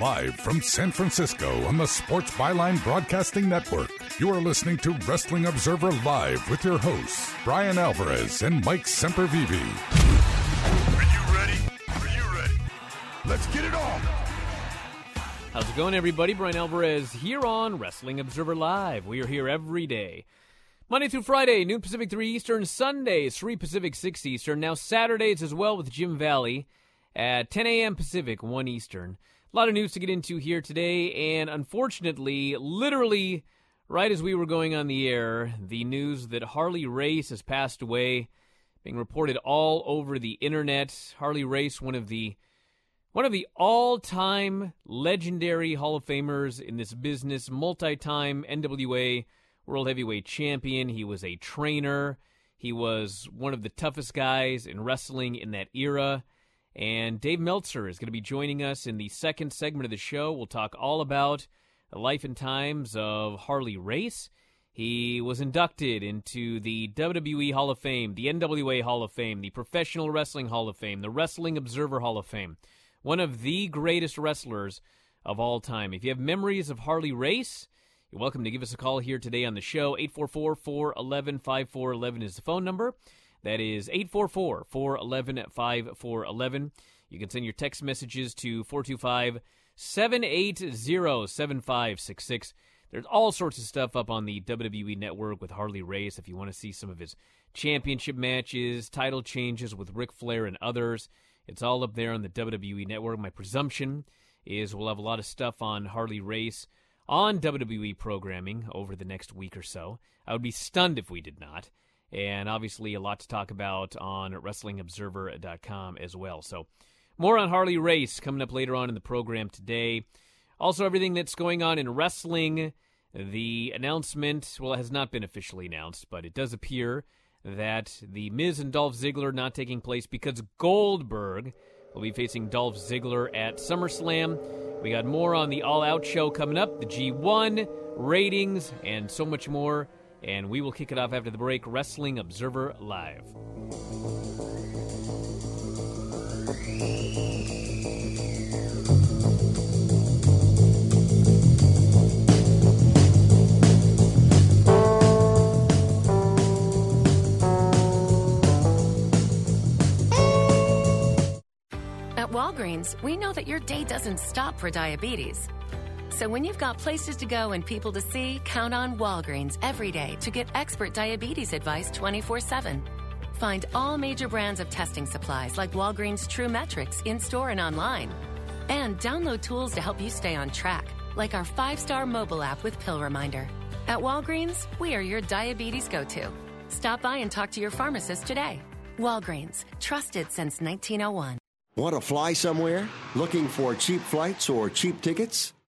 Live from San Francisco on the Sports Byline Broadcasting Network, you are listening to Wrestling Observer Live with your hosts, Bryan Alvarez and Mike Sempervive. Are you ready? Are you ready? Let's get it on! How's it going, everybody? Bryan Alvarez here on Wrestling Observer Live. We are here every day. Monday through Friday, noon Pacific, 3 Eastern, Sundays, 3 Pacific, 6 Eastern. Now Saturdays as well with Jim Valley at 10 a.m. Pacific, 1 Eastern. Lot of news to get into here today, and unfortunately, literally right as we were going on the air, the news that Harley Race has passed away, being reported all over the internet. Harley Race, one of the one of the all-time legendary Hall of Famers in this business, multi-time NWA World Heavyweight Champion. He was a trainer. He was one of the toughest guys in wrestling in that era. And Dave Meltzer is going to be joining us in the second segment of the show. We'll talk all about the life and times of Harley Race. He was inducted into the WWE Hall of Fame, the NWA Hall of Fame, the Professional Wrestling Hall of Fame, the Wrestling Observer Hall of Fame. One of the greatest wrestlers of all time. If you have memories of Harley Race, you're welcome to give us a call here today on the show. 844 411 5411 is the phone number. That is 844 411 5411. You can send your text messages to 425 780 7566. There's all sorts of stuff up on the WWE network with Harley Race if you want to see some of his championship matches, title changes with Ric Flair and others. It's all up there on the WWE network. My presumption is we'll have a lot of stuff on Harley Race on WWE programming over the next week or so. I would be stunned if we did not and obviously a lot to talk about on WrestlingObserver.com as well. So, more on Harley Race coming up later on in the program today. Also, everything that's going on in wrestling. The announcement, well, it has not been officially announced, but it does appear that the Miz and Dolph Ziggler not taking place because Goldberg will be facing Dolph Ziggler at SummerSlam. We got more on the All Out show coming up, the G1 ratings, and so much more and we will kick it off after the break. Wrestling Observer Live. At Walgreens, we know that your day doesn't stop for diabetes. So when you've got places to go and people to see, count on Walgreens every day to get expert diabetes advice 24 7. Find all major brands of testing supplies like Walgreens TRUE METRIX in store and online. And download tools to help you stay on track, like our five star mobile app with Pill Reminder. At Walgreens, we are your diabetes go to. Stop by and talk to your pharmacist today. Walgreens, trusted since 1901. Want to fly somewhere? Looking for cheap flights or cheap tickets?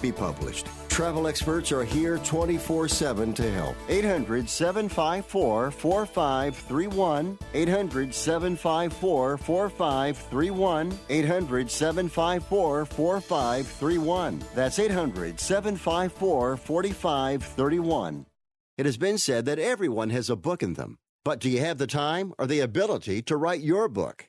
be published. Travel experts are here 24 7 to help. 800 754 4531. 800 754 4531. 800 754 4531. That's 800 754 4531. It has been said that everyone has a book in them. But do you have the time or the ability to write your book?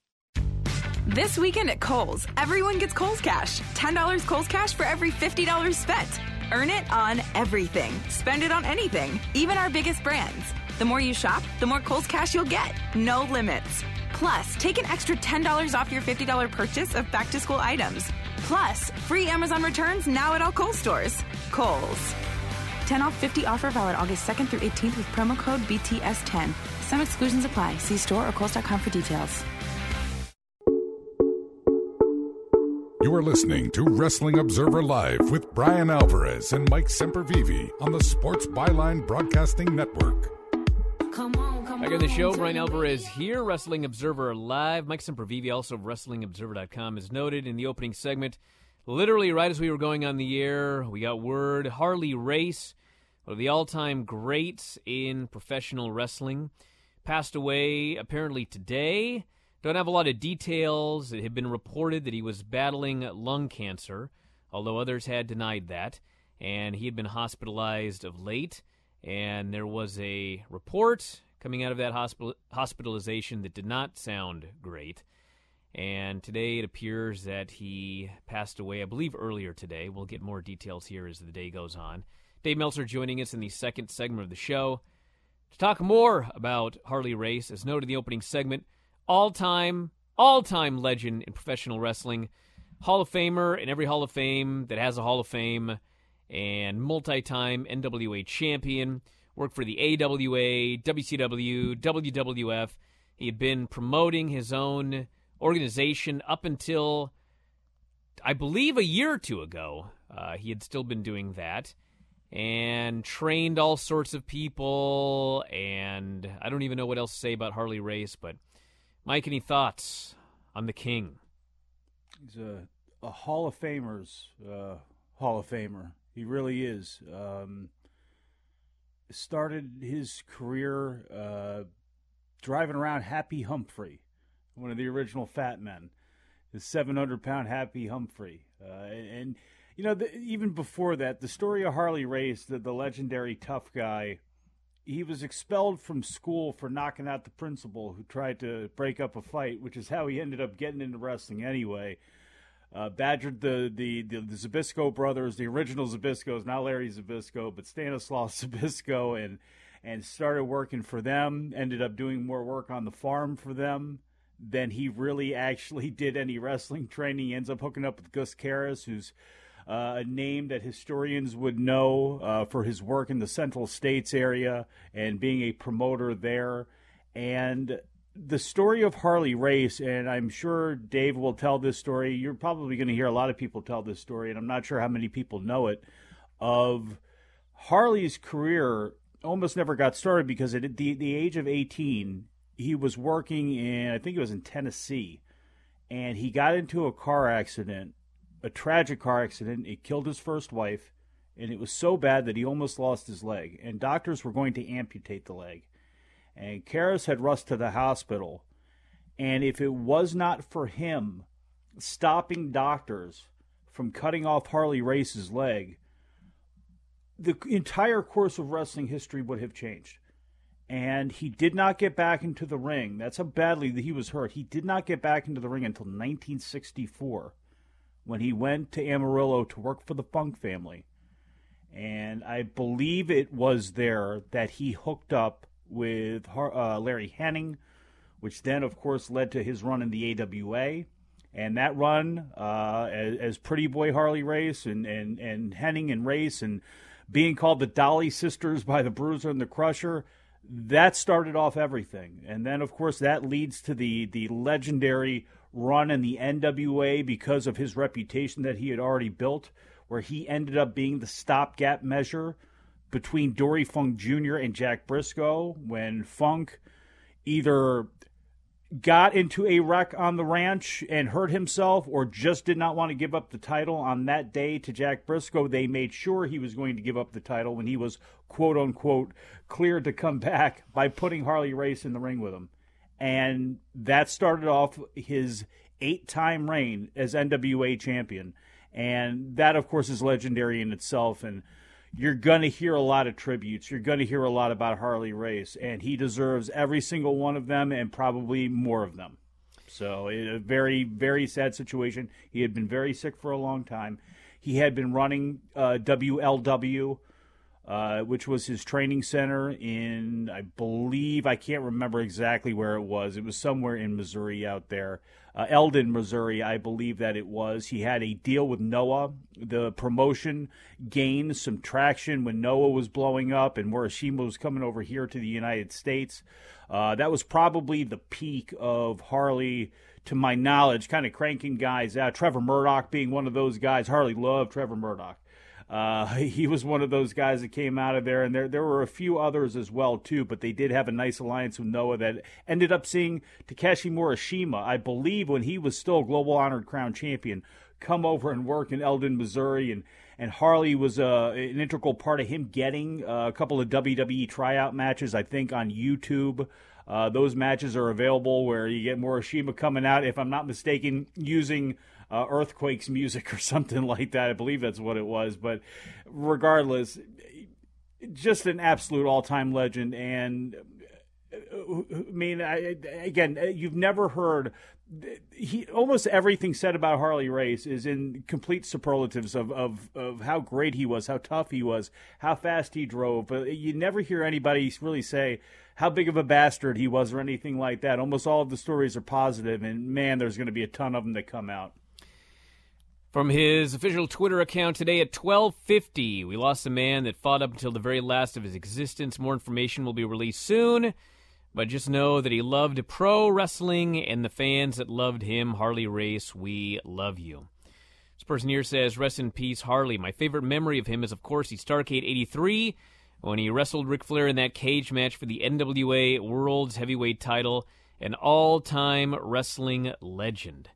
This weekend at Kohl's, everyone gets Kohl's Cash. $10 Kohl's Cash for every $50 spent. Earn it on everything. Spend it on anything, even our biggest brands. The more you shop, the more Kohl's Cash you'll get. No limits. Plus, take an extra $10 off your $50 purchase of back to school items. Plus, free Amazon returns now at all Kohl's stores. Kohl's. 10 off 50 offer valid August 2nd through 18th with promo code BTS10. Some exclusions apply. See store or Kohl's.com for details. You are listening to Wrestling Observer Live with Bryan Alvarez and Mike Sempervive on the Sports Byline Broadcasting Network. Come on, come Back on the show, Bryan Alvarez here, Wrestling Observer Live. Mike Sempervive, also of WrestlingObserver.com, is noted in the opening segment. Literally, right as we were going on the air, we got word Harley Race, one of the all time greats in professional wrestling, passed away apparently today. Don't have a lot of details. It had been reported that he was battling lung cancer, although others had denied that. And he had been hospitalized of late. And there was a report coming out of that hospital- hospitalization that did not sound great. And today it appears that he passed away, I believe earlier today. We'll get more details here as the day goes on. Dave Meltzer joining us in the second segment of the show to talk more about Harley Race. As noted in the opening segment, all time, all time legend in professional wrestling, Hall of Famer in every Hall of Fame that has a Hall of Fame, and multi time NWA champion. Worked for the AWA, WCW, WWF. He had been promoting his own organization up until, I believe, a year or two ago. Uh, he had still been doing that and trained all sorts of people. And I don't even know what else to say about Harley Race, but Mike, any thoughts on the King? He's a, a Hall of Famers uh, Hall of Famer. He really is. Um, started his career uh, driving around Happy Humphrey, one of the original Fat Men, the 700 pound Happy Humphrey. Uh, and, and, you know, the, even before that, the story of Harley Race, the, the legendary tough guy, he was expelled from school for knocking out the principal who tried to break up a fight, which is how he ended up getting into wrestling anyway. Uh, badgered the, the, the, the Zbyszko brothers, the original Zbyszkos, not Larry Zbyszko, but Stanislav Zbyszko, and and started working for them. Ended up doing more work on the farm for them than he really actually did any wrestling training. He ends up hooking up with Gus Karras, who's uh, a name that historians would know uh, for his work in the Central States area and being a promoter there. And the story of Harley Race, and I'm sure Dave will tell this story. You're probably going to hear a lot of people tell this story, and I'm not sure how many people know it. Of Harley's career almost never got started because at the, the age of 18, he was working in, I think it was in Tennessee, and he got into a car accident, a tragic car accident. It killed his first wife, and it was so bad that he almost lost his leg, and doctors were going to amputate the leg and Karras had rushed to the hospital. And if it was not for him stopping doctors from cutting off Harley Race's leg, the entire course of wrestling history would have changed. and he did not get back into the ring. That's how badly he was hurt. He did not get back into the ring until 1964 when he went to Amarillo to work for the Funk family. And I believe it was there that he hooked up with uh, Larry Hennig, which then, of course, led to his run in the AWA. And that run, uh, as, as, Pretty Boy Harley Race and, and, and Hennig and Race and being called the Dolly Sisters by the Bruiser and the Crusher, that started off everything. And then, of course, that leads to the, the legendary run in the NWA because of his reputation that he had already built, where he ended up being the stopgap measure between Dory Funk Jr. and Jack Briscoe when Funk either got into a wreck on the ranch and hurt himself or just did not want to give up the title on that day to Jack Briscoe, they made sure he was going to give up the title when he was quote unquote cleared to come back by putting Harley Race in the ring with him. And that started off his eight time reign as NWA champion. And that, of course, is legendary in itself. And you're going to hear a lot of tributes. You're going to hear a lot about Harley Race, and he deserves every single one of them and probably more of them. So, a very, very sad situation. He had been very sick for a long time. He had been running uh, WLW, uh, which was his training center in, I believe, I can't remember exactly where it was. It was somewhere in Missouri out there uh, Eldon, Missouri, I believe that it was. He had a deal with Noah. The promotion gained some traction when Noah was blowing up and Morishima was coming over here to the United States. Uh, that was probably the peak of Harley, to my knowledge, kind of cranking guys out. Trevor Murdoch being one of those guys. Harley loved Trevor Murdoch. Uh, he was one of those guys that came out of there, and there there were a few others as well too. But they did have a nice alliance with Noah that ended up seeing Takeshi Morishima, I believe, when he was still global honored crown champion, come over and work in Eldon, Missouri, and and Harley was uh, an integral part of him getting uh, a couple of WWE tryout matches, I think, on YouTube. Uh, those matches are available where you get Morishima coming out, if I'm not mistaken, using uh, Earthquakes music or something like that. I believe that's what it was. But regardless, just an absolute all time legend. And I mean, I, again, you've never heard. He almost everything said about Harley Race is in complete superlatives of, of, of how great he was, how tough he was, how fast he drove. But you never hear anybody really say how big of a bastard he was or anything like that. Almost all of the stories are positive, and man, there's going to be a ton of them that come out. From his official Twitter account today at 12:50, we lost a man that fought up until the very last of his existence. More information will be released soon, but just know that he loved pro wrestling and the fans that loved him, Harley Race, we love you. This person here says, "Rest in peace, Harley. My favorite memory of him is, of course, the Starcade '83 when he wrestled Ric Flair in that cage match for the NWA World's Heavyweight Title. An all-time wrestling legend."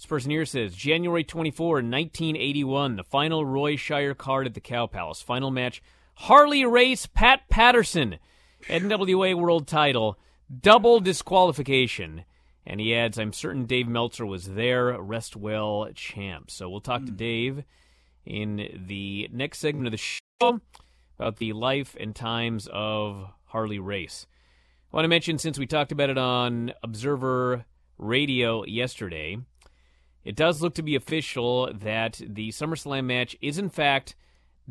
This person here says January 24, 1981, the final Roy Shire card at the Cow Palace. Final match Harley Race Pat Patterson, NWA World Title, double disqualification. And he adds, I'm certain Dave Meltzer was there. Rest well, champ. So we'll talk mm. to hmm. Dave in the next segment of the show about the life and times of Harley Race. I want to mention, since we talked about it on Observer Radio yesterday, it does look to be official that the SummerSlam match is, in fact,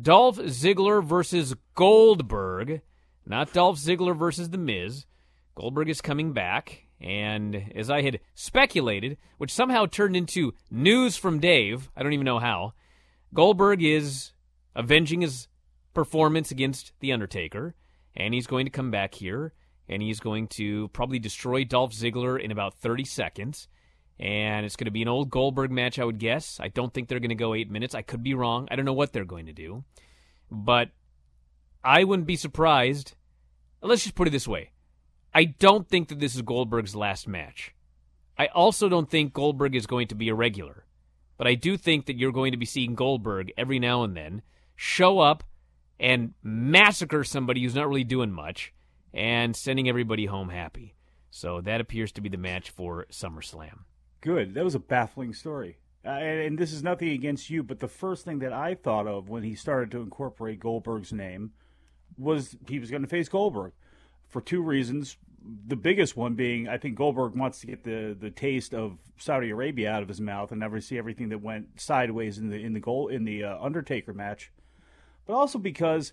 Dolph Ziggler versus Goldberg, not Dolph Ziggler versus The Miz. Goldberg is coming back, and as I had speculated, which somehow turned into news from Dave, I don't even know how, Goldberg is avenging his performance against The Undertaker, and he's going to come back here, and he's going to probably destroy Dolph Ziggler in about 30 seconds and it's going to be an old Goldberg match, I would guess. I don't think they're going to go eight minutes. I could be wrong. I don't know what they're going to do, but I wouldn't be surprised. Let's just put it this way: I don't think that this is Goldberg's last match. I also don't think Goldberg is going to be a regular, but I do think that you're going to be seeing Goldberg every now and then show up and massacre somebody who's not really doing much and sending everybody home happy. So that appears to be the match for SummerSlam. Good. That was a baffling story. Uh, and, and, this is nothing against you, but the first thing that I thought of when he started to incorporate Goldberg's name was he was going to face Goldberg. for two reasons. The biggest one being, I think Goldberg wants to get the, the taste of Saudi Arabia out of his mouth and never see everything that went sideways in the in the goal in the uh, Undertaker match, but also because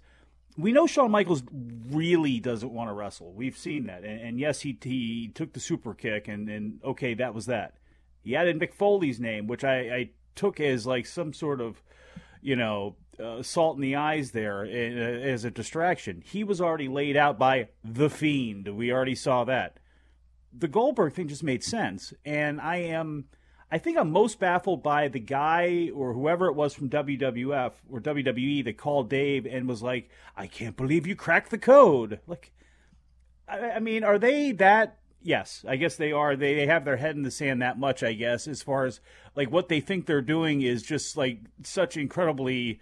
we know Shawn Michaels really doesn't want to wrestle. We've seen that, and, and yes, he he took the super kick, and and okay, that was that. He added Mick Foley's name, which I, I took as like some sort of, you know, uh, salt in the eyes there uh, as a distraction. He was already laid out by the Fiend. We already saw that. The Goldberg thing just made sense, and I am. I think I'm most baffled by the guy or whoever it was from WWF or WWE that called Dave and was like, "I can't believe you cracked the code." Like, I, I mean, are they that yes, I guess they are. They, they have their head in the sand that much, I guess, as far as like what they think they're doing is just like such incredibly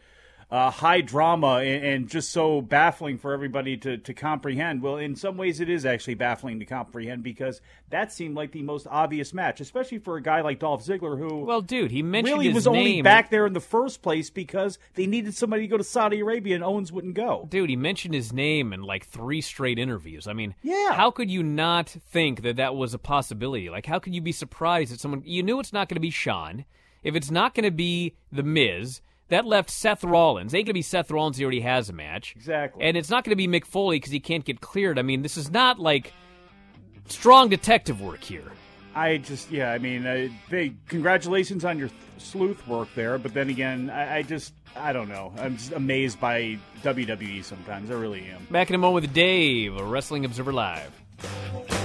uh, high drama and, and, just so baffling for everybody to, to comprehend. Well, in some ways, it is actually baffling to comprehend because that seemed like the most obvious match, especially for a guy like Dolph Ziggler, who well, dude, he mentioned really was name. only back there in the first place because they needed somebody to go to Saudi Arabia and Owens wouldn't go. Dude, he mentioned his name in like three straight interviews. I mean, yeah, how could you not think that that was a possibility? Like, how could you be surprised that someone you knew it's not going to be Shawn? If it's not going to be the Miz that left Seth Rollins. Ain't going to be Seth Rollins. He already has a match. Exactly. And it's not going to be Mick Foley because he can't get cleared. I mean, this is not like strong detective work here. I just, yeah, I mean, uh, they, congratulations on your th- sleuth work there. But then again, I, I, just, I don't know. I'm just amazed by WWE sometimes. I really am. Back in a moment with Dave, Wrestling Observer Live.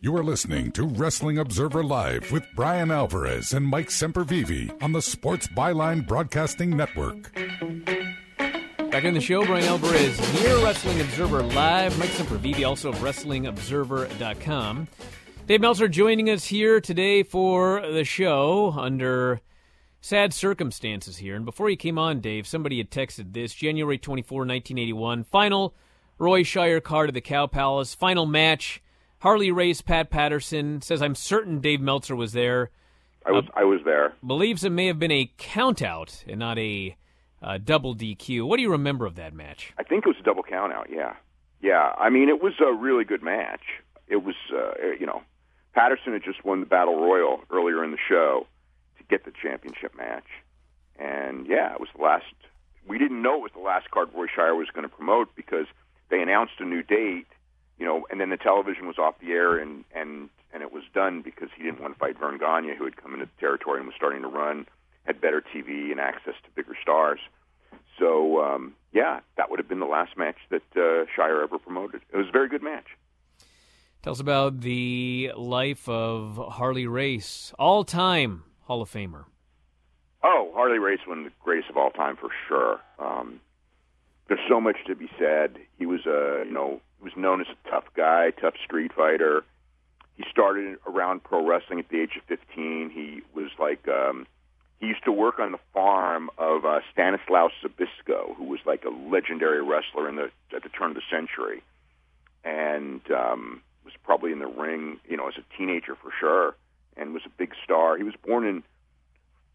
You are listening to Wrestling Observer Live with Bryan Alvarez and Mike Sempervive on the Sports Byline Broadcasting Network. Back in the show, Bryan Alvarez here, Wrestling Observer Live. Mike Sempervive, also of WrestlingObserver.com. Dave Meltzer joining us here today for the show under sad circumstances here. And before you came on, Dave, somebody had texted this January 24, 1981. Final Roy Shire card to the Cow Palace. Final match. Harley Race, Pat Patterson says, I'm certain Dave Meltzer was there. I was uh, I was there. Believes it may have been a countout and not a uh, double DQ. What do you remember of that match? I think it was a double countout. Yeah, yeah. I mean, it was a really good match. It was, uh, you know, Patterson had just won the Battle Royal earlier in the show get the championship match, and yeah, it was the last. We didn't know it was the last card Roy Shire was going to promote because they announced a new date you know, and then the television was off the air, and and and it was done because he didn't want to fight Verne Gagne, who had come into the territory and was starting to run, had better TV and access to bigger stars. So um, yeah, that would have been the last match that uh, Shire ever promoted. It was a very good match. Tell us about the life of Harley Race, all-time Hall of Famer. Oh, Harley Race, one the greatest of all time for sure. Um, there's so much to be said. He was a you know he was known as a tough guy, tough street fighter. He started around pro wrestling at the age of 15. He was like um, he used to work on the farm of uh, Stanislaus Zbyszko, who was like a legendary wrestler in the at the turn of the century, and um, was probably in the ring, you know, as a teenager for sure, and was a big star. He was born in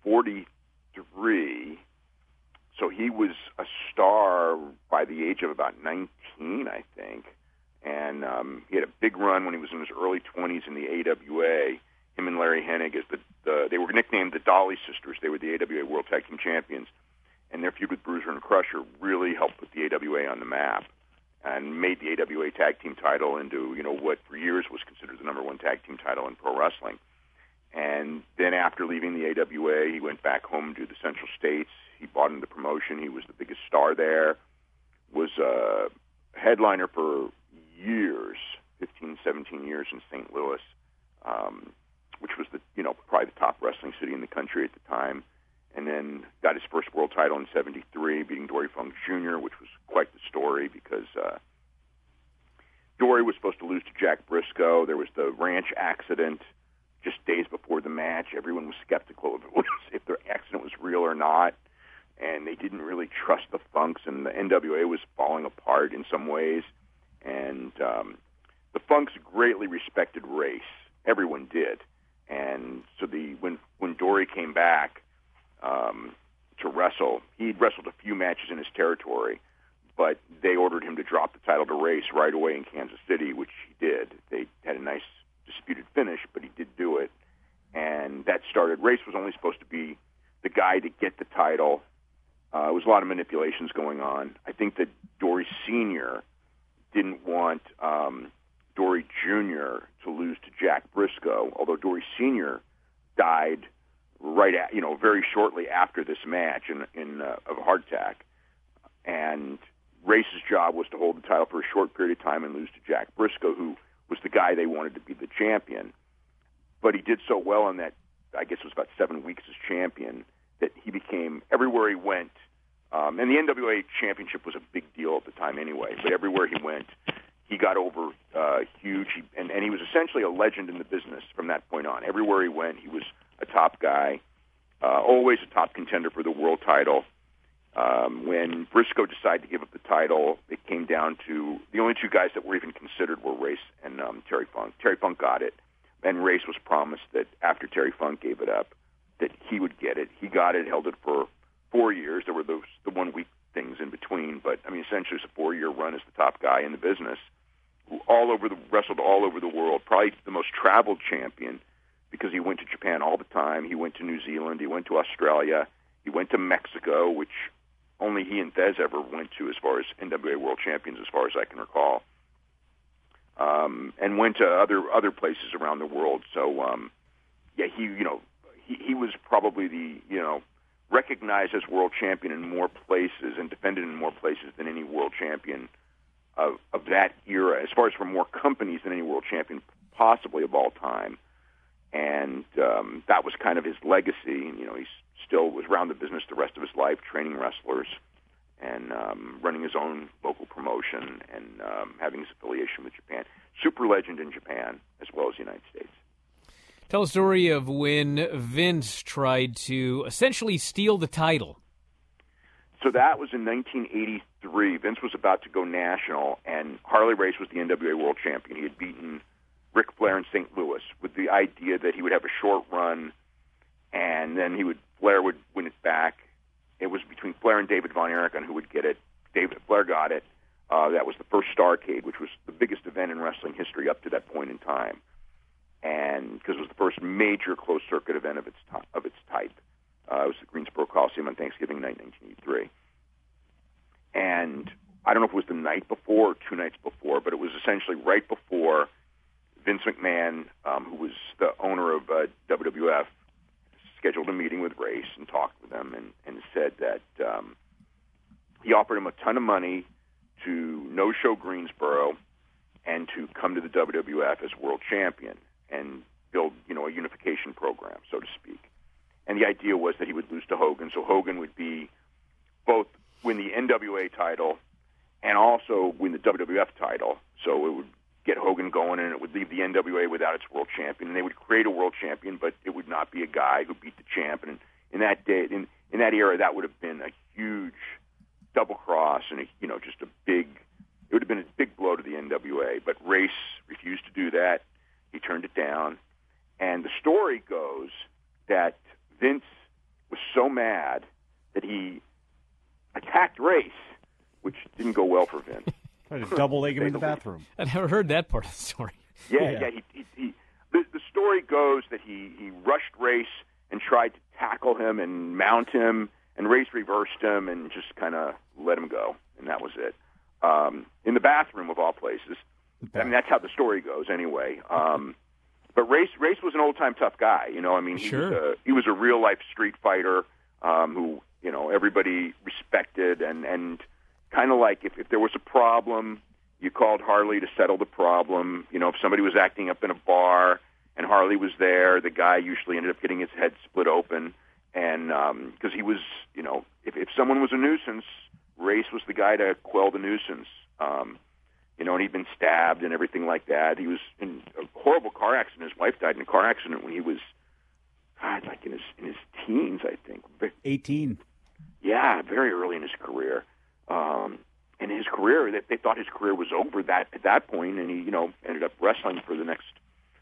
'43 so he was a star by the age of about 19, I think. And um, he had a big run when he was in his early 20s in the AWA. Him and Larry Hennig, as the, the they were nicknamed the Dolly Sisters. They were the AWA World Tag Team Champions, and their feud with Bruiser and Crusher really helped put the AWA on the map and made the AWA Tag Team title into you know what for years was considered the number one tag team title in pro wrestling. And then after leaving the AWA, he went back home to the Central States. He bought into promotion. He was the biggest star there. Was a headliner for years, 15, 17 years in St. Louis, um, which was the you know probably the top wrestling city in the country at the time. And then got his first world title in '73, beating Dory Funk Jr., which was quite the story because uh, Dory was supposed to lose to Jack Briscoe. There was the ranch accident just days before the match. Everyone was skeptical of it was, if the accident was real or not and they didn't really trust the Funks, and the NWA was falling apart in some ways. And um, the Funks greatly respected race; everyone did. And so the when when Dory came back um, to wrestle, he'd wrestled a few matches in his territory, but they ordered him to drop the title to Race right away in Kansas City, which he did. They had a nice disputed finish, but he did do it, and that started. Race was only supposed to be the guy to get the title uh, there was a lot of manipulations going on. I think that Dory Senior didn't want um, Dory Junior to lose to Jack Briscoe, although Dory Senior died right at you know very shortly after this match in in uh, of a heart attack, and Race's job was to hold the title for a short period of time and lose to Jack Briscoe, who was the guy they wanted to be the champion. But he did so well in that I guess it was about seven weeks as champion that he became everywhere he went. Um, and the NWA championship was a big deal at the time anyway. But everywhere he went, he got over uh, huge, he, and, and he was essentially a legend in the business from that point on. Everywhere he went, he was a top guy, uh, always a top contender for the world title. Um, when Briscoe decided to give up the title, it came down to the only two guys that were even considered were Race and um, Terry Funk. Terry Funk got it, and Race was promised that after Terry Funk gave it up, that he would get it. He got it, held it for four years. There were those the one week things in between, but I mean, essentially, it's a four year run as the top guy in the business. All over the wrestled all over the world, probably the most traveled champion because he went to Japan all the time. He went to New Zealand. He went to Australia. He went to Mexico, which only he and Thesz ever went to as far as NWA World Champions, as far as I can recall. um, and went to other other places around the world. So um, yeah, he you know he, he was probably the you know recognized as world champion in more places and defended in more places than any world champion of, of that era, as far as for more companies than any world champion possibly of all time. And um, that was kind of his legacy. You know, he still was around the business the rest of his life, training wrestlers and um, running his own local promotion and um, having his affiliation with Japan. Super legend in Japan as well as the United States. Tell a story of when Vince tried to essentially steal the title. So that was in 1983. Vince was about to go national, and Harley Race was the NWA World Champion. He had beaten Ric Flair in St. Louis with the idea that he would have a short run, and then he would Flair would win it back. It was between Flair and David Von Erich on who would get it. David Flair got it. Uh, that was the first Starcade, which was the biggest event in wrestling history up to that point in time, and because it was the first major closed circuit event of its t- of its type. Uh, it was the Greensboro Coliseum on Thanksgiving night, 1983. And I don't know if it was the night before or two nights before, but it was essentially right before Vince McMahon, um, who was the owner of uh, WWF, scheduled a meeting with Race and talked with him and, and said that um, he offered him a ton of money to no show Greensboro and to come to the WWF as world champion and build, you know, a unification program, so to speak. And the idea was that he would lose to Hogan, so Hogan would be both win the NWA title and also win the WWF title. So it would get Hogan going, and it would leave the NWA without its world champion. And they would create a world champion, but it would not be a guy who beat the champ. And in that day, in in that era, that would have been a huge double cross and a, you know just a big. It would have been a big blow to the NWA. But Race refused to do that. He turned it down. And the story goes that Vince was so mad that he attacked Race, which didn't go well for Vince. Tried to double leg him in the bathroom. I never heard that part of the story. Yeah, Yeah. yeah. he, he, he, the, the story goes that he, he rushed Race and tried to tackle him and mount him, and Race reversed him and just kind of let him go, and that was it. Um, in the bathroom of all places. I mean, that's how the story goes, anyway. Um, but Race Race was an old time tough guy. You know, I mean, he Sure. was a, he was a real life street fighter um, who you know everybody respected, and and kind of like if, if there was a problem, you called Harley to settle the problem. You know, if somebody was acting up in a bar and Harley was there, the guy usually ended up getting his head split open, and because he was, you know, if if someone was a nuisance, Race was the guy to quell the nuisance. Um, you know, and he'd been stabbed and everything like that. He was in a horrible car accident. His wife died in a car accident when he was, God, like in his in his teens, I think. 18. Yeah, very early in his career. Um, and his career, they, they thought his career was over that at that point, and he, you know, ended up wrestling for the next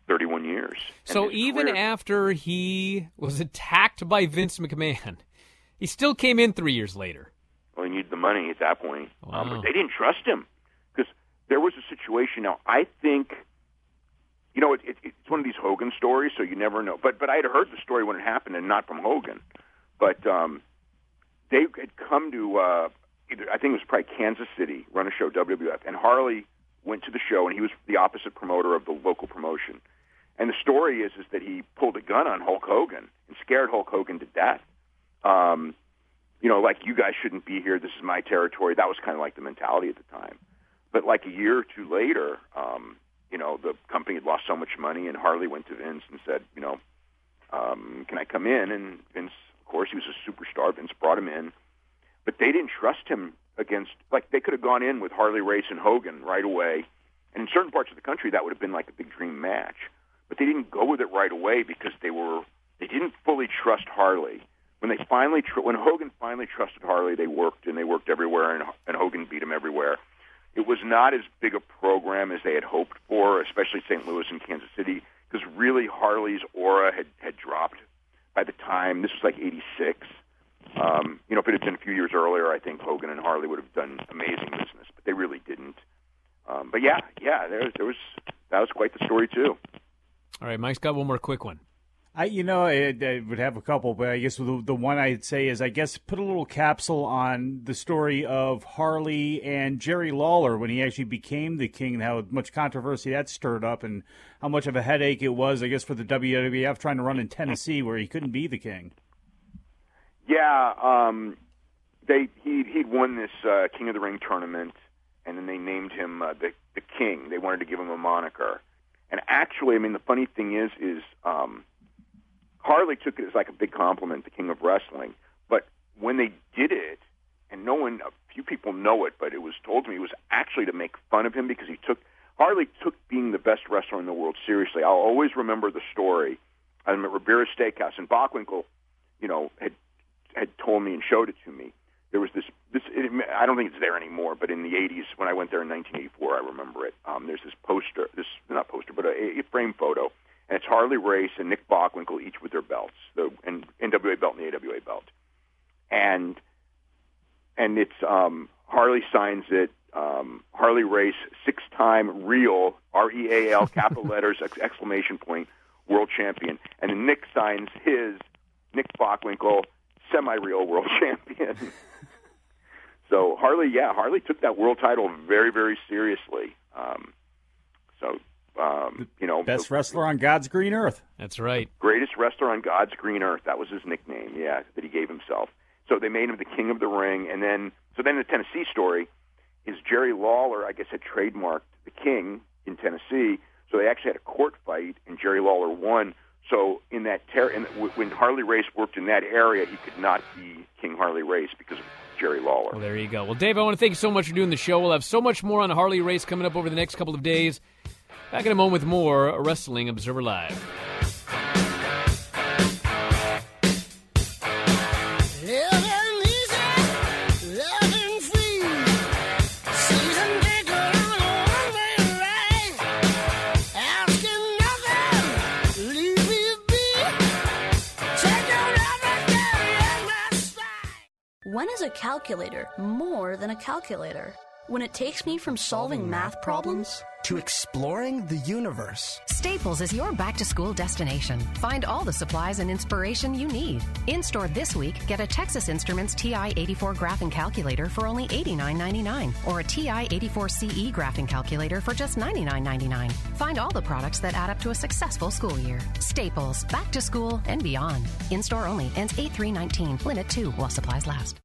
thirty-one years. So even career- after he was attacked by Vince McMahon, he still came in three years later. Well, he needed the money at that point. Um, but they didn't trust him because there was a situation. Now, I think, you know, it, it, it's one of these Hogan stories, so you never know. But but I had heard the story when it happened, and not from Hogan. But um, they had come to, uh, either, I think it was probably Kansas City, run a show, WWF, and Harley went to the show, and he was the opposite promoter of the local promotion. And the story is is that he pulled a gun on Hulk Hogan and scared Hulk Hogan to death. Um, you know, like you guys shouldn't be here. This is my territory. That was kind of like the mentality at the time. But like a year or two later, um, you know, the company had lost so much money, and Harley went to Vince and said, you know, um, can I come in? And Vince, of course, he was a superstar. Vince brought him in, but they didn't trust him against. Like they could have gone in with Harley Race and Hogan right away, and in certain parts of the country that would have been like a big dream match. But they didn't go with it right away because they were they didn't fully trust Harley. When they finally tr- when Hogan finally trusted Harley, they worked and they worked everywhere, and, and Hogan beat him everywhere. It was not as big a program as they had hoped for, especially St. Louis and Kansas City, because really Harley's aura had had dropped by the time this was like '86. Um, you know, if it had been a few years earlier, I think Hogan and Harley would have done amazing business, but they really didn't. Um, but yeah, yeah, there, there was that was quite the story too. All right, Mike's got one more quick one. I, you know, I, I, would have a couple, but I guess the, the one I'd say is, I guess, put a little capsule on the story of Harley and Jerry Lawler when he actually became the king, and how much controversy that stirred up, and how much of a headache it was, I guess, for the WWF trying to run in Tennessee where he couldn't be the king. Yeah, um, they he he'd won this uh, King of the Ring tournament, and then they named him uh, the the King. They wanted to give him a moniker, and actually, I mean, the funny thing is, is um, Harley took it as like a big compliment, the king of wrestling. But when they did it, and no one, a few people know it, but it was told to me it was actually to make fun of him because he took Harley took being the best wrestler in the world seriously. I'll always remember the story. I'm at Ribera Steakhouse, and Bockwinkel, you know, had had told me and showed it to me. There was this this it, I don't think it's there anymore, but in the 80s when I went there in 1984, I remember it. Um, there's this poster, this not poster, but a, a frame photo and it's Harley Race and Nick Bockwinkel, each with their belts, the and NWA belt and the AWA belt, and and it's um, Harley signs it. Um, Harley Race, six-time real R E A L capital letters exclamation point world champion, and then Nick signs his Nick Bockwinkel semi-real world champion. so Harley, yeah, Harley took that world title very, very seriously. Um, so um, you know, best wrestler on God's green earth. That's right. Greatest wrestler on God's green earth. That was his nickname. Yeah, that he gave himself. So they made him the king of the ring, and then so then the Tennessee story is Jerry Lawler. I guess had trademarked the king in Tennessee. So they actually had a court fight, and Jerry Lawler won. So in that ter- in, when Harley Race worked in that area, he could not be King Harley Race because of Jerry Lawler. Well, there you go. Well, Dave, I want to thank you so much for doing the show. We'll have so much more on Harley Race coming up over the next couple of days. Back in a moment with more Wrestling Observer Live. When is a calculator more than a calculator? When it takes me from solving math problems to exploring the universe. Staples is your back to school destination. Find all the supplies and inspiration you need. In store this week, get a Texas Instruments TI 84 graphing calculator for only $89.99 or a TI 84 CE graphing calculator for just $99.99. Find all the products that add up to a successful school year. Staples, back to school and beyond. In store only, ends 8319, limit 2 while supplies last.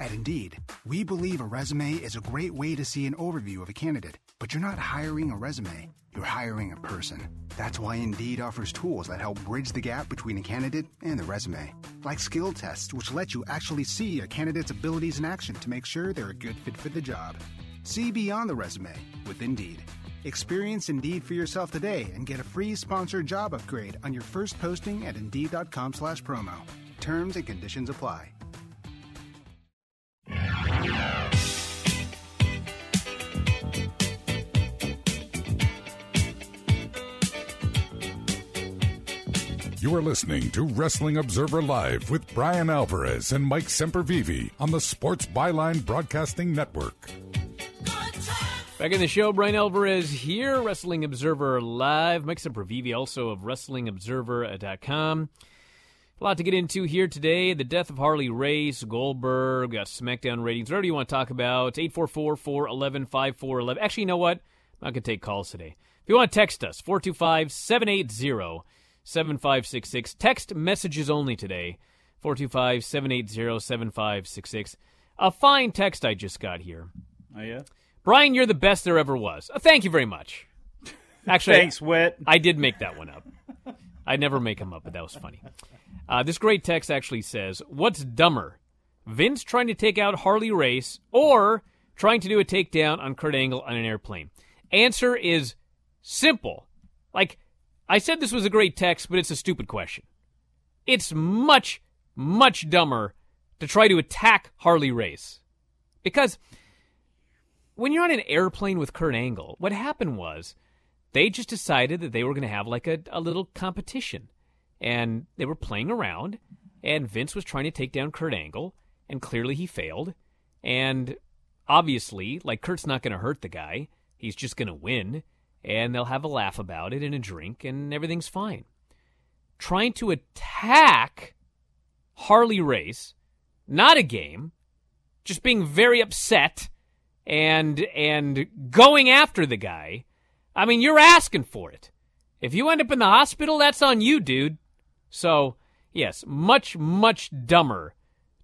At Indeed, we believe a resume is a great way to see an overview of a candidate, but you're not hiring a resume, you're hiring a person. That's why Indeed offers tools that help bridge the gap between a candidate and the resume, like skill tests, which let you actually see a candidate's abilities in action to make sure they're a good fit for the job. See beyond the resume with Indeed. Experience Indeed for yourself today and get a free sponsored job upgrade on your first posting at Indeed.com slash promo. Terms and conditions apply. You are listening to Wrestling Observer Live with Bryan Alvarez and Mike Sempervive on the Sports Byline Broadcasting Network. Back in the show, Bryan Alvarez here, Wrestling Observer Live. Mike Sempervive, also of WrestlingObserver.com. A lot to get into here today. The death of Harley Race, Goldberg, got SmackDown ratings. Whatever you want to talk about, 844 411 5411. Actually, you know what? I'm not going to take calls today. If you want to text us, 425 780 7566. Text messages only today, 425 780 7566. A fine text I just got here. Oh, yeah? Bryan, you're the best there ever was. Uh, thank you very much. Actually, Thanks, Wit. I did make that one up. I never make them up, but that was funny. Uh, this great text actually says, "What's dumber, Vince trying to take out Harley Race or trying to do a takedown on Kurt Angle on an airplane?" Answer is simple. Like I said, this was a great text, but it's a stupid question. It's much, much dumber to try to attack Harley Race because when you're on an airplane with Kurt Angle, what happened was they just decided that they were going to have like a, a little competition. And they were playing around, and Vince was trying to take down Kurt Angle, and clearly he failed. And obviously, like, Kurt's not going to hurt the guy, he's just going to win, and they'll have a laugh about it and a drink, and everything's fine. Trying to attack Harley Race, not a game, just being very upset and and going after the guy. I mean, you're asking for it. If you end up in the hospital, that's on you, dude. So, yes, much much dumber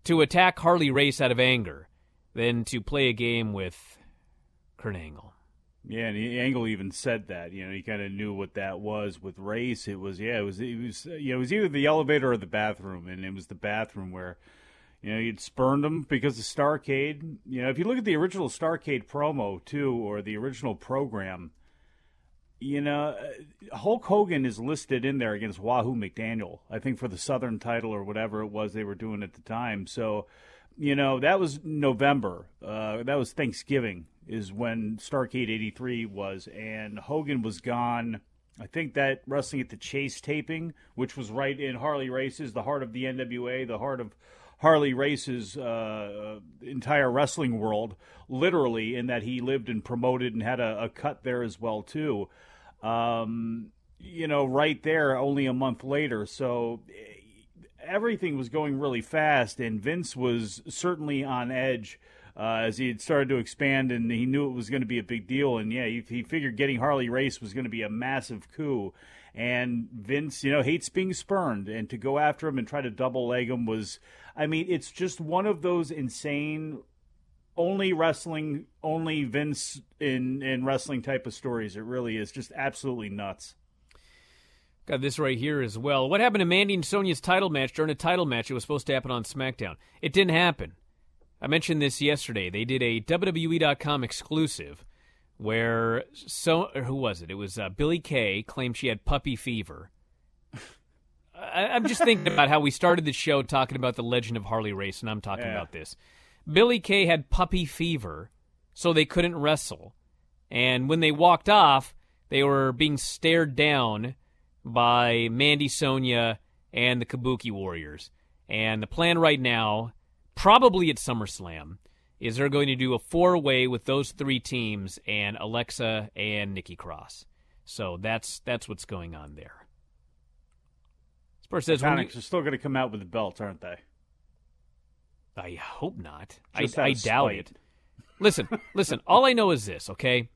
to attack Harley Race out of anger than to play a game with Kurt Angle. Yeah, and Angle even said that. You know, he kind of knew what that was with race. It was yeah, it was it was you know, it was either the elevator or the bathroom, and it was the bathroom where you know you'd spurned him because of Starcade. You know, if you look at the original Starcade promo too, or the original program, you know, uh, Hulk Hogan is listed in there against Wahoo McDaniel. I think for the Southern title or whatever it was they were doing at the time. So, you know, that was November. Uh, that was Thanksgiving is when Starcade 83 was, and Hogan was gone. I think that Wrestling at the Chase taping, which was right in Harley Race's, the heart of the NWA, the heart of Harley Race's uh, entire wrestling world, literally, in that he lived and promoted and had a, a cut there as well, too. Um, you know, right there, only a month later. So everything was going really fast, and Vince was certainly on edge uh, as he had started to expand, and he knew it was going to be a big deal. And yeah, he, he figured getting Harley Race was going to be a massive coup. And Vince, you know, hates being spurned, and to go after him and try to double leg him was, I mean, it's just one of those insane, only wrestling, only Vince in in wrestling type of stories. It really is just absolutely nuts. Got this right here as well. What happened to Mandy and Sonya's title match during a title match? It was supposed to happen on SmackDown. It didn't happen. I mentioned this yesterday. They did a WWE.com exclusive where so who was it? It was uh, Billie Kay claimed she had puppy fever. I, am just thinking about how we started the show talking about the legend of Harley Race, and I'm talking Yeah. about this. Billie Kay had puppy fever, so they couldn't wrestle. And when they walked off, they were being stared down by Mandy Sonya and the Kabuki Warriors. And the plan right now, probably at SummerSlam, is they're going to do a four way with those three teams and Alexa and Nikki Cross. So that's that's what's going on there. Spurs says you- are still going to come out with the belts, aren't they? I hope not. I, Just out I doubt spite. it. Listen, listen. All I know is this, okay?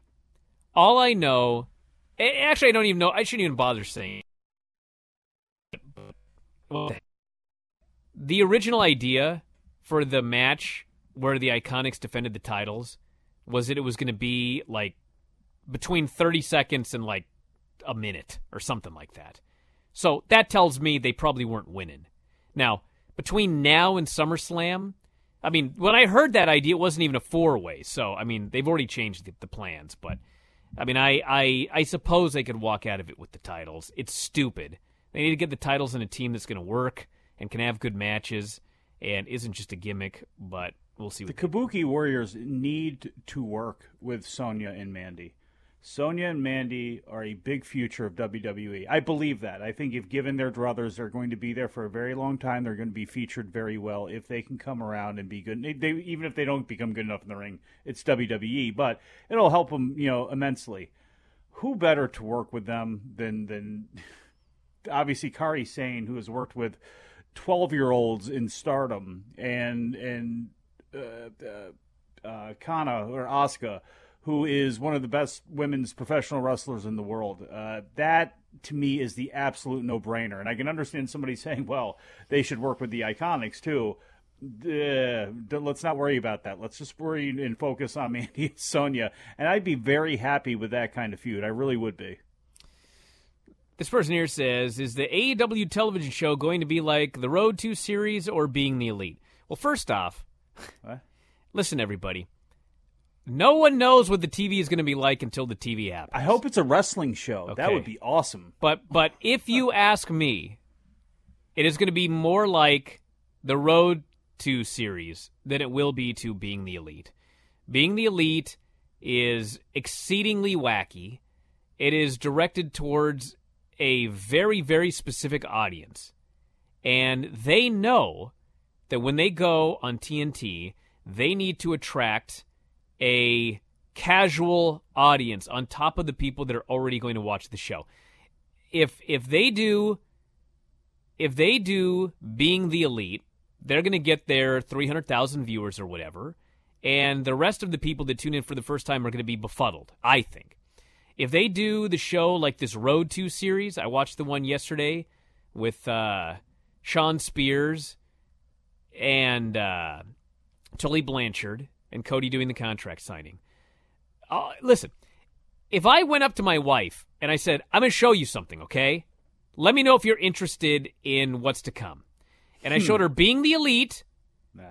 All I know, actually, I don't even know. I shouldn't even bother saying. it. Well, the original idea for the match where the Iconics defended the titles was that it was going to be like between 30 seconds and like a minute or something like that. So that tells me they probably weren't winning. Now, between now and SummerSlam, I mean, when I heard that idea, it wasn't even a four way. So, I mean, they've already changed the, the plans. But, I mean, I, I, I suppose they could walk out of it with the titles. It's stupid. They need to get the titles in a team that's going to work and can have good matches and isn't just a gimmick. But we'll see. The Kabuki Warriors need to work with Sonya and Mandy. Sonya and Mandy are a big future of WWE. I believe that. I think if given their druthers, they're going to be there for a very long time. They're going to be featured very well if they can come around and be good. They, they, even if they don't become good enough in the ring, it's WWE, but it'll help them, you know, immensely. Who better to work with them than than obviously Kairi Sane, who has worked with twelve year olds in Stardom, and and uh, uh, uh, Kana or Asuka who is one of the best women's professional wrestlers in the world. Uh, that to me is the absolute no brainer. And I can understand somebody saying, well, they should work with the Iconics too. Uh, let's not worry about that. Let's just worry and focus on Mandy and Sonya. And I'd be very happy with that kind of feud. I really would be. This person here says, Is the AEW television show going to be like the Road to series or being the elite? Well, first off, listen, everybody. No one knows what the TV is going to be like until the TV happens. I hope it's a wrestling show. Okay. That would be awesome. But but if you ask me, it is going to be more like the Road to series than it will be to Being the Elite. Being the Elite is exceedingly wacky. It is directed towards a very very specific audience. And they know that when they go on TNT, they need to attract a casual audience on top of the people that are already going to watch the show. If if they do if they do being the elite, they're going to get their 300,000 viewers or whatever, and the rest of the people that tune in for the first time are going to be befuddled, I think. If they do the show like this Road to series, I watched the one yesterday with uh, Shawn Spears and uh, Tully Blanchard and Cody doing the contract signing. Uh, listen, if I went up to my wife and I said, I'm going to show you something, okay? Let me know if you're interested in what's to come. And I showed her being the elite,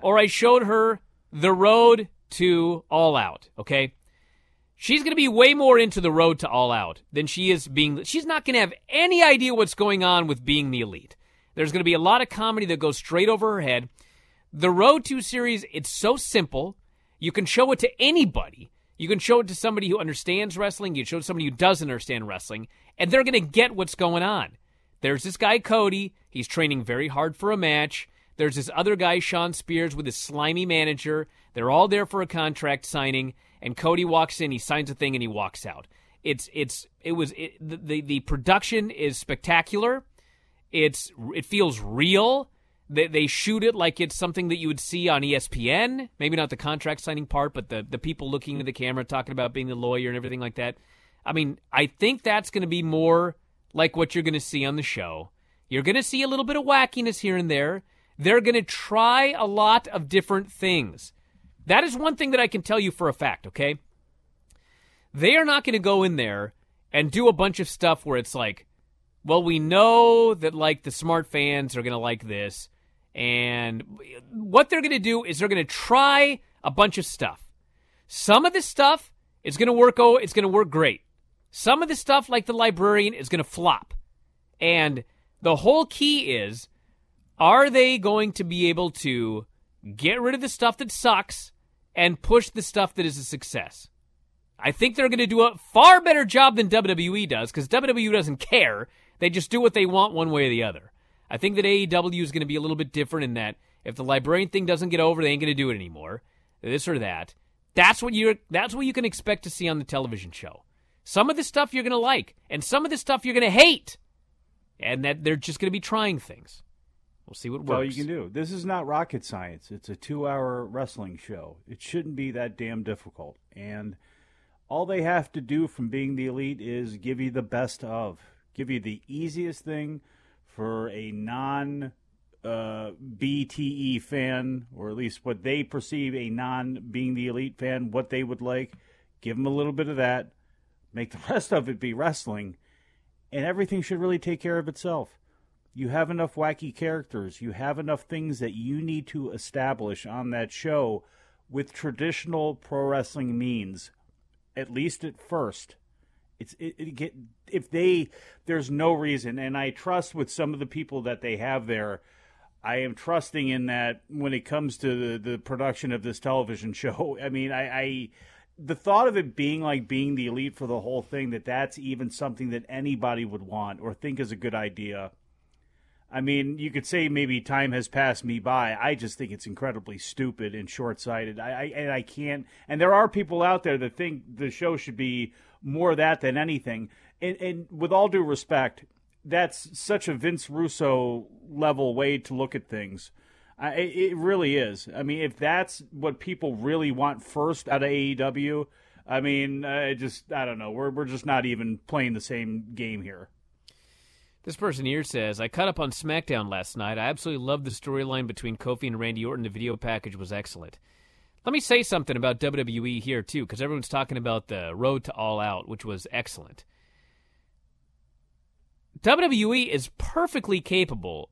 or I showed her the road to all out, okay? She's going to be way more into the road to all out than she is being. She's not going to have any idea what's going on with being the elite. There's going to be a lot of comedy that goes straight over her head. The Road to series, it's so simple. You can show it to anybody. You can show it to somebody who understands wrestling. You can show it to somebody who doesn't understand wrestling, and they're going to get what's going on. There's this guy, Cody. He's training very hard for a match. There's this other guy, Shawn Spears, with his slimy manager. They're all there for a contract signing, and Cody walks in, he signs a thing, and he walks out. It's it's it was it, the the production is spectacular. It's it feels real. They, they shoot it like it's something that you would see on ESPN. Maybe not the contract signing part, but the, the people looking into the camera talking about being the lawyer and everything like that. I mean, I think that's going to be more like what you're going to see on the show. You're going to see a little bit of wackiness here and there. They're going to try a lot of different things. That is one thing that I can tell you for a fact, okay? They are not going to go in there and do a bunch of stuff where it's like, well, we know that like the smart fans are going to like this. And what they're going to do is they're going to try a bunch of stuff. Some of this stuff is going to work oh, it's going to work great. Some of the stuff like the librarian is going to flop. And the whole key is are they going to be able to get rid of the stuff that sucks and push the stuff that is a success? I think they're going to do a far better job than WWE does because WWE doesn't care. They just do what they want one way or the other. I think that AEW is going to be a little bit different in that if the librarian thing doesn't get over, they ain't going to do it anymore. This or that. That's what you that's what you can expect to see on the television show. Some of the stuff you're going to like, and some of the stuff you're going to hate, and that they're just going to be trying things. We'll see what works. all you can do. This is not rocket science. It's a two-hour wrestling show. It shouldn't be that damn difficult. And all they have to do from being the elite is give you the best of, give you the easiest thing for a non uh, BTE fan, or at least what they perceive a non being the elite fan, what they would like. Give them a little bit of that. Make the rest of it be wrestling, and everything should really take care of itself. You have enough wacky characters. You have enough things that you need to establish on that show with traditional pro wrestling means, at least at first. It's it, it get if they there's no reason, and I trust with some of the people that they have there. I am trusting in that when it comes to the, the production of this television show. I mean, I, I the thought of it being like being the elite for the whole thing that that's even something that anybody would want or think is a good idea I mean, you could say maybe time has passed me by. I just think it's incredibly stupid and short-sighted. I, I and I can't. And there are people out there that think the show should be more that than anything. And, and with all due respect, that's such a Vince Russo level way to look at things. I, it really is. I mean, if that's what people really want first out of AEW, I mean, I just I don't know. We're we're just not even playing the same game here. This person here says, I caught up on SmackDown last night. I absolutely loved the storyline between Kofi and Randy Orton. The video package was excellent. Let me say something about WWE here, too, because everyone's talking about the road to All Out, which was excellent. WWE is perfectly capable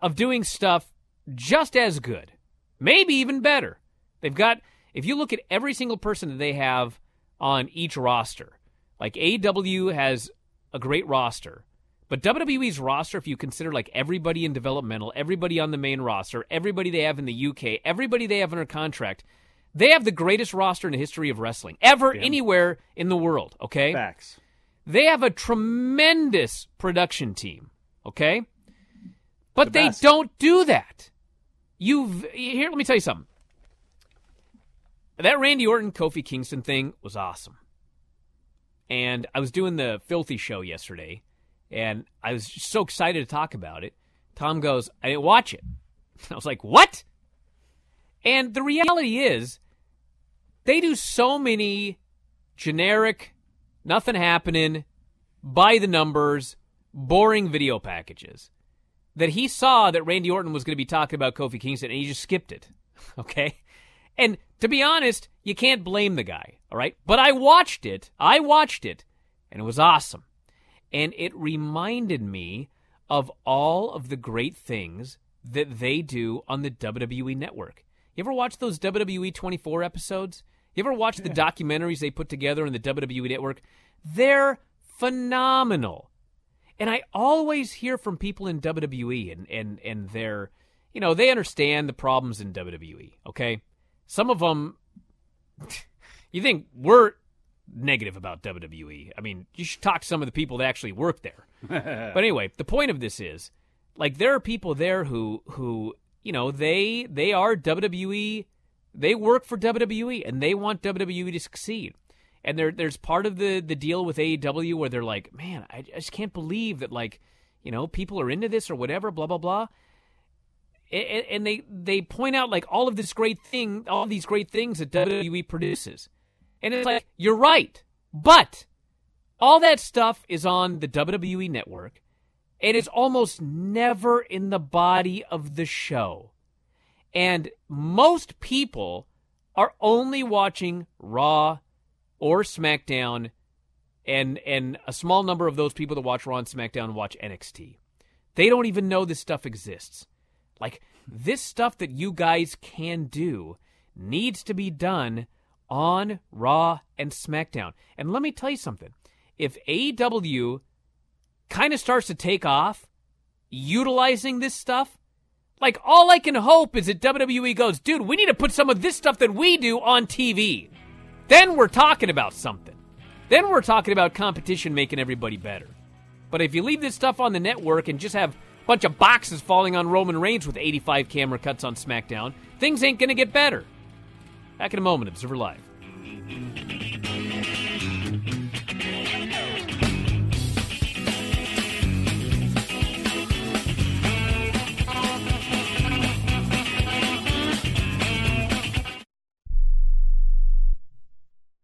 of doing stuff just as good, maybe even better. They've got, if you look at every single person that they have on each roster, like AEW has a great roster. But WWE's roster, if you consider like everybody in developmental, everybody on the main roster, everybody they have in the UK, everybody they have under contract, they have the greatest roster in the history of wrestling ever Damn. anywhere in the world. Okay, facts. They have a tremendous production team. Okay, but the they best. don't do that. You've here. Let me tell you something. That Randy Orton Kofi Kingston thing was awesome. And I was doing the Filthy show yesterday and I was so excited to talk about it. Tom goes, I didn't watch it. I was like, what? And the reality is, they do so many generic, nothing happening, by the numbers, boring video packages that he saw that Randy Orton was going to be talking about Kofi Kingston and he just skipped it. Okay? And to be honest, you can't blame the guy, all right? But I watched it. I watched it, and it was awesome and it reminded me of all of the great things that they do on the WWE network. You ever watch those WWE 24 episodes? You ever watch the documentaries they put together on the WWE network? They're phenomenal. And I always hear from people in WWE and and and they're you know, they understand the problems in WWE, okay? Some of them you think we're negative about WWE. I mean, you should talk to some of the people that actually work there. but anyway, the point of this is, like, there are people there who who you know they they are WWE. They work for WWE and they want WWE to succeed. And there there's part of the the deal with AEW where they're like, man, I just can't believe that like you know people are into this or whatever, blah blah blah. And, and they they point out like all of this great thing, all these great things that WWE produces and it's like, you're right. But all that stuff is on the WWE network. and It is almost never in the body of the show. And most people are only watching Raw or SmackDown, and and a small number of those people that watch Raw and SmackDown watch NXT. They don't even know this stuff exists. Like this stuff that you guys can do needs to be done on Raw and SmackDown. And let me tell you something. If AEW kind of starts to take off utilizing this stuff, like all I can hope is that WWE goes, dude, we need to put some of this stuff that we do on TV. Then we're talking about something. Then we're talking about competition making everybody better. But if you leave this stuff on the network and just have a bunch of boxes falling on Roman Reigns with 85 camera cuts on SmackDown, things ain't going to get better. Back in a moment, Observer Live.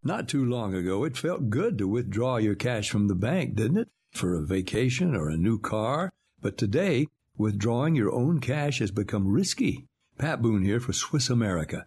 Not too long ago, it felt good to withdraw your cash from the bank, didn't it? For a vacation or a new car. But today, Withdrawing your own cash has become risky. Pat Boone here for Swiss America.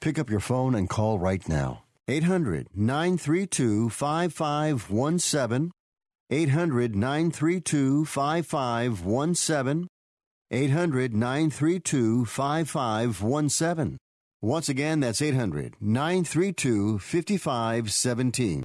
Pick up your phone and call right now. 800 932 5517. 800 932 5517. 800 932 5517. Once again, that's 800 932 5517.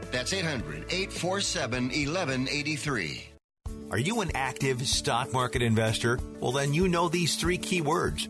That's 800 847 1183. Are you an active stock market investor? Well, then you know these three key words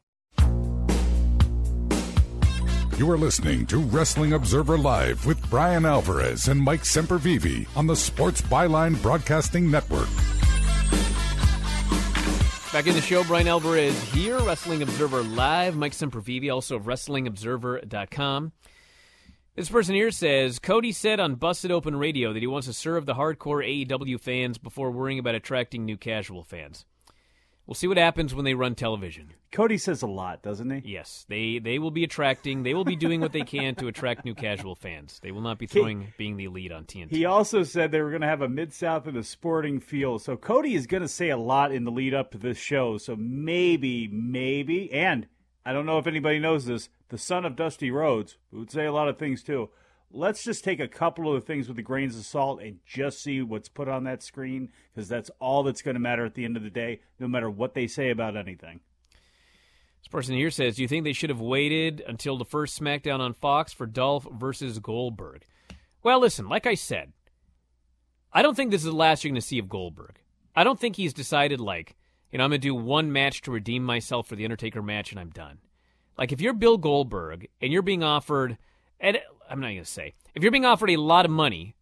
You are listening to Wrestling Observer Live with Bryan Alvarez and Mike Sempervive on the Sports Byline Broadcasting Network. Back in the show, Bryan Alvarez here, Wrestling Observer Live. Mike Sempervive, also of WrestlingObserver.com. This person here says Cody said on Busted Open Radio that he wants to serve the hardcore AEW fans before worrying about attracting new casual fans. We'll see what happens when they run television. Cody says a lot, doesn't he? Yes, they they will be attracting. They will be doing what they can to attract new casual fans. They will not be throwing being the elite on TNT. He also said they were going to have a mid south and a sporting feel. So Cody is going to say a lot in the lead up to this show. So maybe, maybe, and I don't know if anybody knows this. The son of Dusty Rhodes, who would say a lot of things too. Let's just take a couple of the things with the grains of salt and just see what's put on that screen because that's all that's going to matter at the end of the day, no matter what they say about anything. This person here says, "Do you think they should have waited until the first SmackDown on Fox for Dolph versus Goldberg?" Well, listen, like I said, I don't think this is the last you're going to see of Goldberg. I don't think he's decided like, you know, I'm going to do one match to redeem myself for the Undertaker match and I'm done. Like if you're Bill Goldberg and you're being offered, and I'm not going to say if you're being offered a lot of money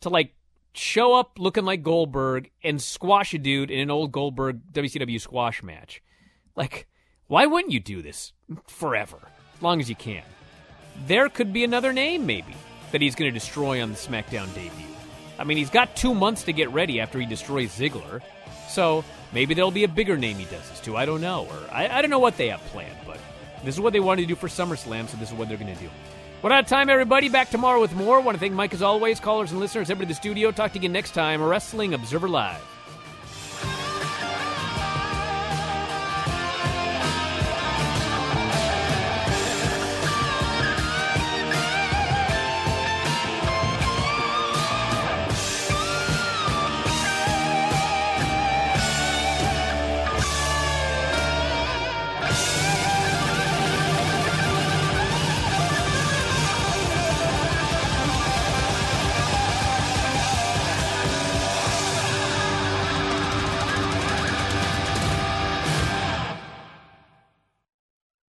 to like show up looking like Goldberg and squash a dude in an old Goldberg WCW squash match, like why wouldn't you do this forever, as long as you can? There could be another name, maybe, that he's going to destroy on the SmackDown debut. I mean, he's got two months to get ready after he destroys Ziggler, so maybe there'll be a bigger name he does this to. I don't know, or I, I don't know what they have planned, but this is what they wanted to do for SummerSlam, so this is what they're going to do. We're out of time, everybody. Back tomorrow with more. Want to thank Mike as always, callers and listeners, everybody in the studio. Talk to you again next time. Wrestling Observer Live.